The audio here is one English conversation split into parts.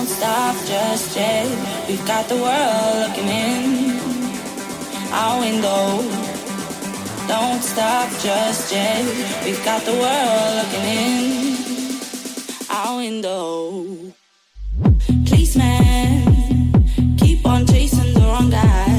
won't stop just yet. We've got the world looking in our window. Don't stop just yet. We've got the world looking in our window. Policeman, keep on chasing the wrong guy.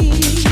You.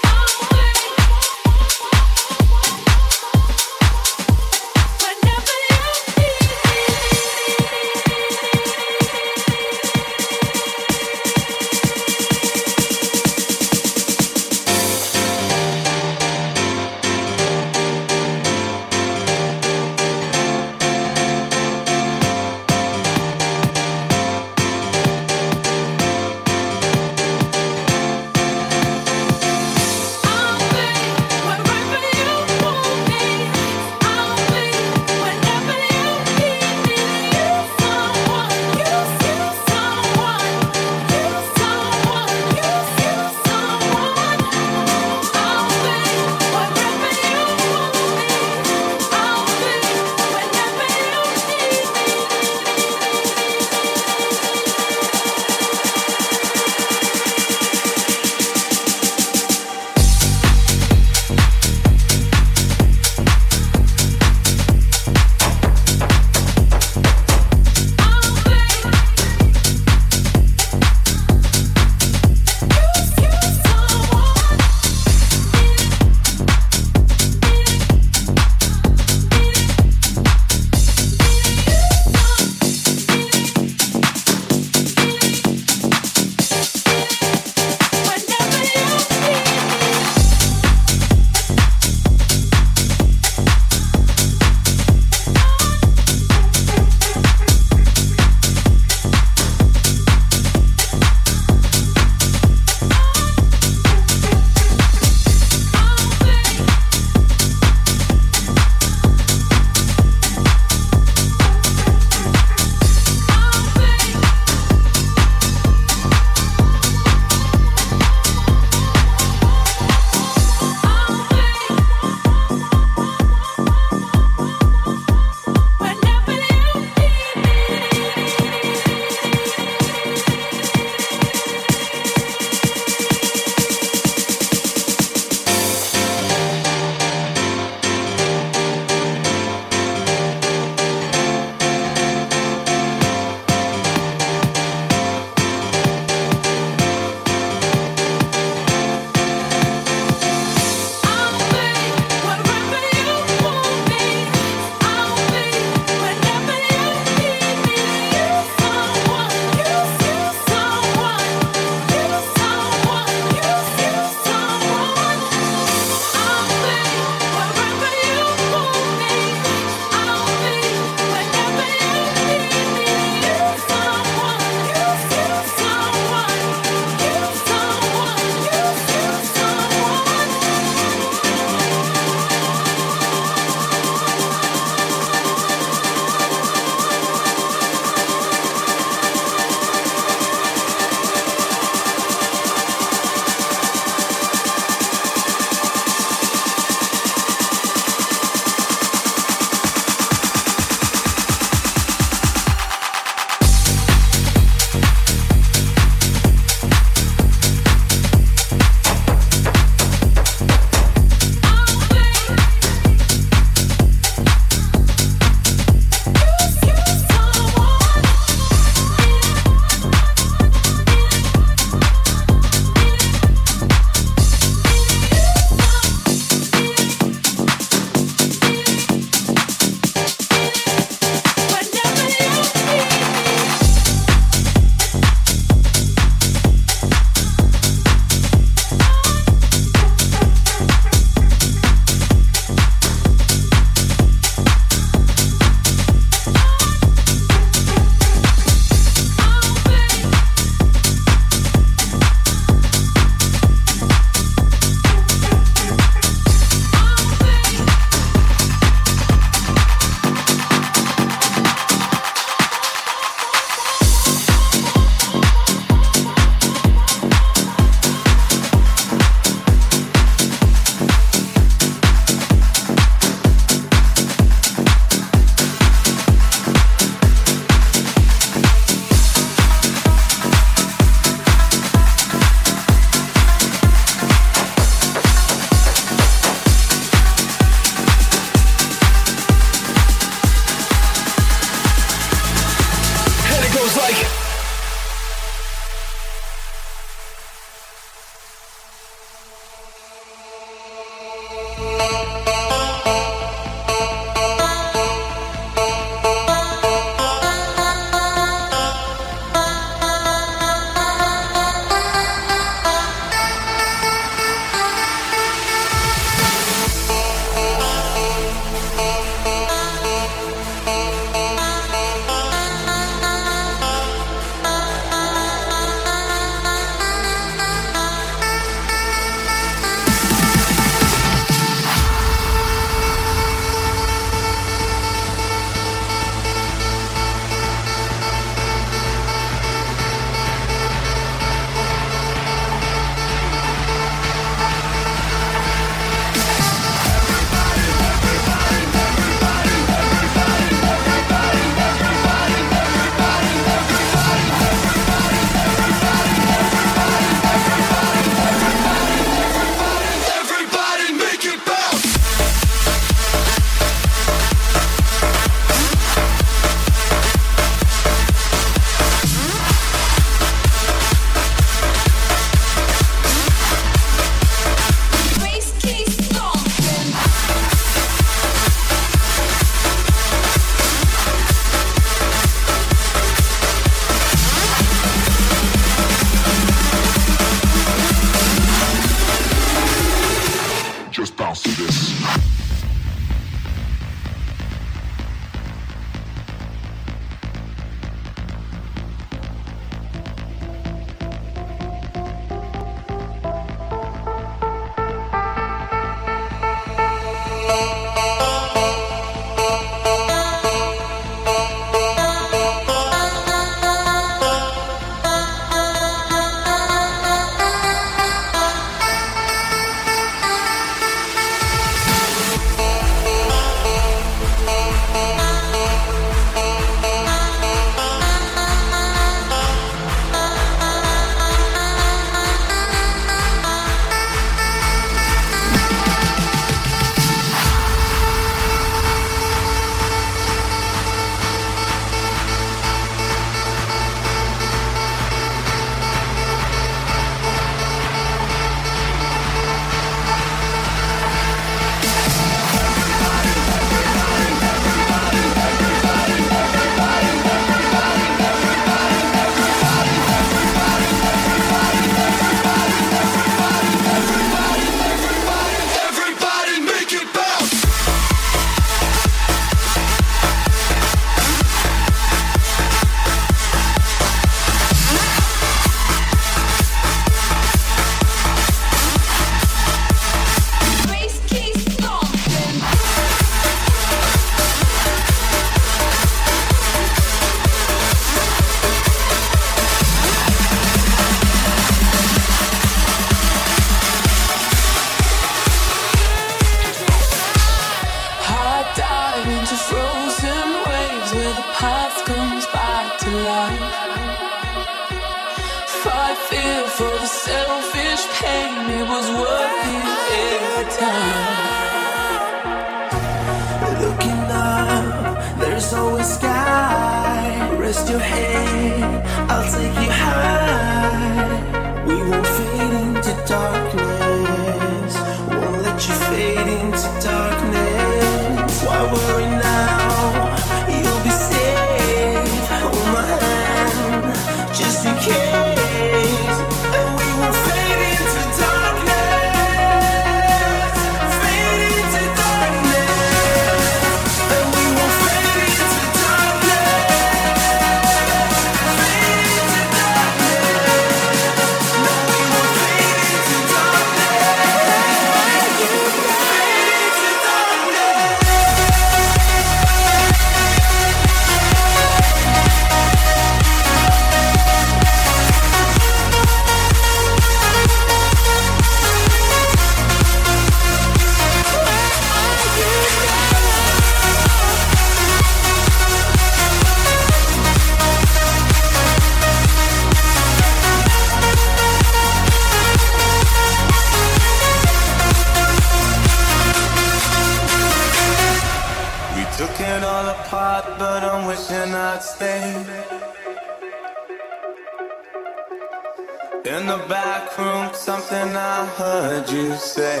In the back room, something I heard you say.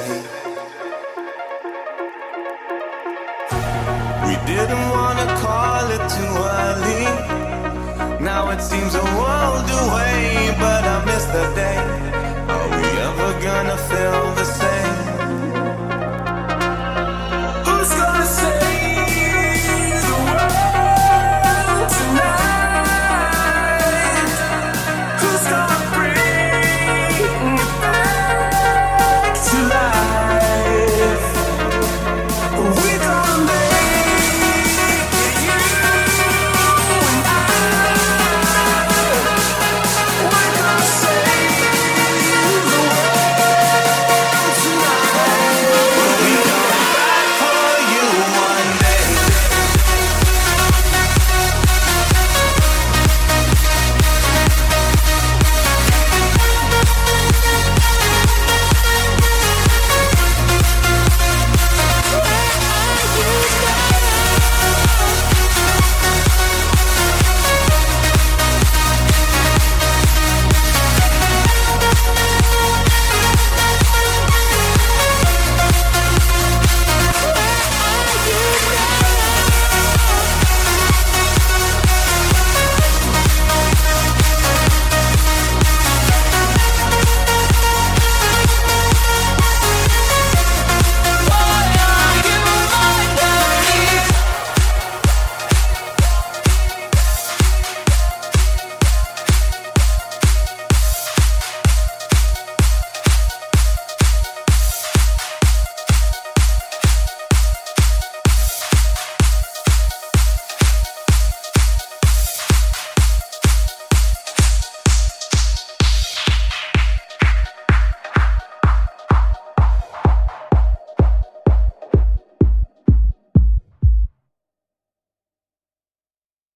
We didn't wanna call it too early. Now it seems a world away, but I miss the day. Are we ever gonna feel?